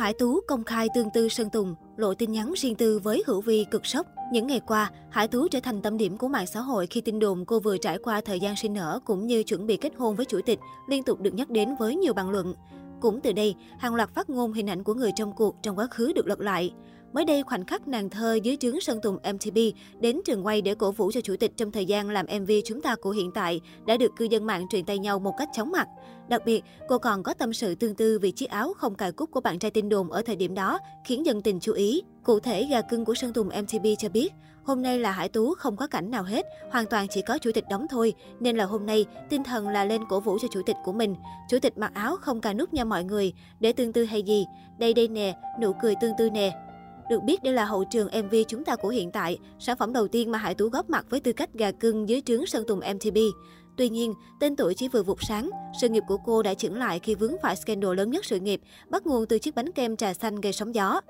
Hải Tú công khai tương tư Sơn Tùng, lộ tin nhắn riêng tư với Hữu Vi cực sốc. Những ngày qua, Hải Tú trở thành tâm điểm của mạng xã hội khi tin đồn cô vừa trải qua thời gian sinh nở cũng như chuẩn bị kết hôn với chủ tịch liên tục được nhắc đến với nhiều bàn luận. Cũng từ đây, hàng loạt phát ngôn hình ảnh của người trong cuộc trong quá khứ được lật lại. Mới đây, khoảnh khắc nàng thơ dưới trướng Sơn Tùng MTP đến trường quay để cổ vũ cho chủ tịch trong thời gian làm MV Chúng ta của hiện tại đã được cư dân mạng truyền tay nhau một cách chóng mặt. Đặc biệt, cô còn có tâm sự tương tư vì chiếc áo không cài cúc của bạn trai tin đồn ở thời điểm đó, khiến dân tình chú ý. Cụ thể, gà cưng của Sơn Tùng MTP cho biết, hôm nay là Hải Tú không có cảnh nào hết, hoàn toàn chỉ có chủ tịch đóng thôi, nên là hôm nay tinh thần là lên cổ vũ cho chủ tịch của mình. Chủ tịch mặc áo không cài nút nha mọi người, để tương tư hay gì? Đây đây nè, nụ cười tương tư nè, được biết đây là hậu trường MV chúng ta của hiện tại, sản phẩm đầu tiên mà Hải Tú góp mặt với tư cách gà cưng dưới trướng Sơn Tùng MTB. Tuy nhiên, tên tuổi chỉ vừa vụt sáng, sự nghiệp của cô đã chững lại khi vướng phải scandal lớn nhất sự nghiệp, bắt nguồn từ chiếc bánh kem trà xanh gây sóng gió.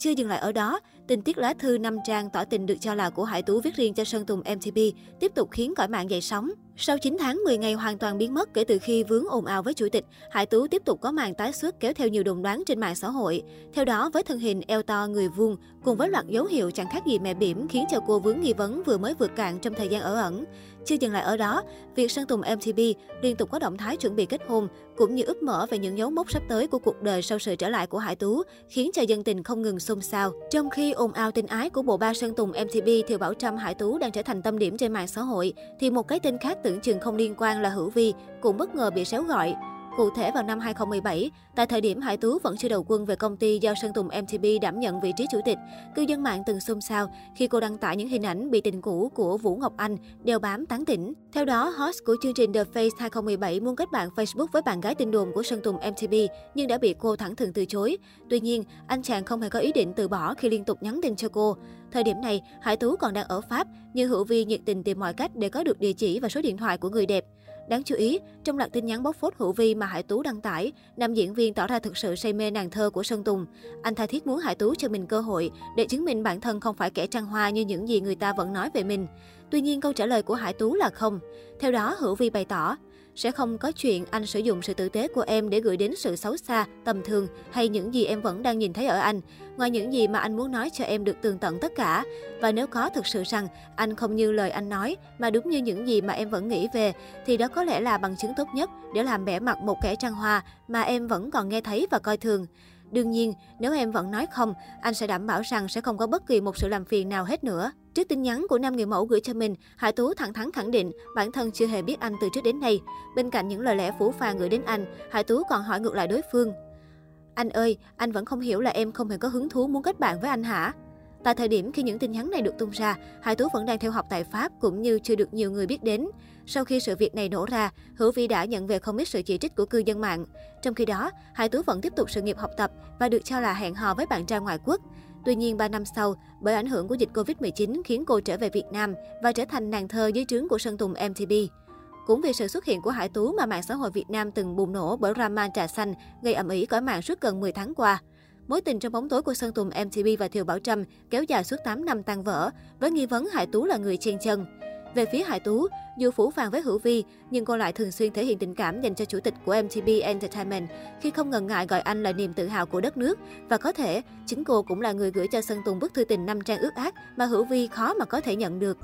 Chưa dừng lại ở đó, tình tiết lá thư năm trang tỏ tình được cho là của Hải Tú viết riêng cho Sơn Tùng MTP tiếp tục khiến cõi mạng dậy sóng. Sau 9 tháng 10 ngày hoàn toàn biến mất kể từ khi vướng ồn ào với chủ tịch, Hải Tú tiếp tục có màn tái xuất kéo theo nhiều đồn đoán trên mạng xã hội. Theo đó, với thân hình eo to người vuông cùng với loạt dấu hiệu chẳng khác gì mẹ bỉm khiến cho cô vướng nghi vấn vừa mới vượt cạn trong thời gian ở ẩn. Chưa dừng lại ở đó, việc Sơn Tùng MTP liên tục có động thái chuẩn bị kết hôn cũng như úp mở về những dấu mốc sắp tới của cuộc đời sau sự trở lại của Hải Tú, khiến cho dân tình không ngừng xôn xao. Trong khi ồn ào tình ái của bộ ba Sơn Tùng MTV Thiều Bảo Trâm Hải Tú đang trở thành tâm điểm trên mạng xã hội, thì một cái tên khác tưởng chừng không liên quan là Hữu Vi cũng bất ngờ bị xéo gọi. Cụ thể vào năm 2017, tại thời điểm Hải Tú vẫn chưa đầu quân về công ty do Sơn Tùng MTP đảm nhận vị trí chủ tịch, cư dân mạng từng xôn xao khi cô đăng tải những hình ảnh bị tình cũ của Vũ Ngọc Anh đeo bám tán tỉnh. Theo đó, host của chương trình The Face 2017 muốn kết bạn Facebook với bạn gái tin đồn của Sơn Tùng MTP nhưng đã bị cô thẳng thừng từ chối. Tuy nhiên, anh chàng không hề có ý định từ bỏ khi liên tục nhắn tin cho cô. Thời điểm này, Hải Tú còn đang ở Pháp, nhưng Hữu Vi nhiệt tình tìm mọi cách để có được địa chỉ và số điện thoại của người đẹp. Đáng chú ý, trong loạt tin nhắn bóc phốt Hữu Vi mà Hải Tú đăng tải, nam diễn viên tỏ ra thực sự say mê nàng thơ của Sơn Tùng. Anh tha thiết muốn Hải Tú cho mình cơ hội để chứng minh bản thân không phải kẻ trăng hoa như những gì người ta vẫn nói về mình. Tuy nhiên, câu trả lời của Hải Tú là không. Theo đó, Hữu Vi bày tỏ, sẽ không có chuyện anh sử dụng sự tử tế của em để gửi đến sự xấu xa, tầm thường hay những gì em vẫn đang nhìn thấy ở anh. Ngoài những gì mà anh muốn nói cho em được tường tận tất cả. Và nếu có thực sự rằng anh không như lời anh nói mà đúng như những gì mà em vẫn nghĩ về thì đó có lẽ là bằng chứng tốt nhất để làm bẻ mặt một kẻ trăng hoa mà em vẫn còn nghe thấy và coi thường. Đương nhiên, nếu em vẫn nói không, anh sẽ đảm bảo rằng sẽ không có bất kỳ một sự làm phiền nào hết nữa. Trước tin nhắn của nam người mẫu gửi cho mình, Hải Tú thẳng thắn khẳng định bản thân chưa hề biết anh từ trước đến nay. Bên cạnh những lời lẽ phũ phàng gửi đến anh, Hải Tú còn hỏi ngược lại đối phương. Anh ơi, anh vẫn không hiểu là em không hề có hứng thú muốn kết bạn với anh hả? Tại thời điểm khi những tin nhắn này được tung ra, Hải Tú vẫn đang theo học tại Pháp cũng như chưa được nhiều người biết đến. Sau khi sự việc này nổ ra, Hữu Vi đã nhận về không ít sự chỉ trích của cư dân mạng. Trong khi đó, Hải Tú vẫn tiếp tục sự nghiệp học tập và được cho là hẹn hò với bạn trai ngoại quốc. Tuy nhiên, 3 năm sau, bởi ảnh hưởng của dịch Covid-19 khiến cô trở về Việt Nam và trở thành nàng thơ dưới trướng của Sơn Tùng MTV. Cũng vì sự xuất hiện của Hải Tú mà mạng xã hội Việt Nam từng bùng nổ bởi drama trà xanh, gây ẩm ý cõi mạng suốt gần 10 tháng qua. Mối tình trong bóng tối của Sơn Tùng MTV và Thiều Bảo Trâm kéo dài suốt 8 năm tan vỡ, với nghi vấn Hải Tú là người chen chân. Về phía Hải Tú, dù phủ phàng với Hữu Vi, nhưng cô lại thường xuyên thể hiện tình cảm dành cho chủ tịch của MTV Entertainment khi không ngần ngại gọi anh là niềm tự hào của đất nước. Và có thể, chính cô cũng là người gửi cho Sơn Tùng bức thư tình năm trang ước ác mà Hữu Vi khó mà có thể nhận được.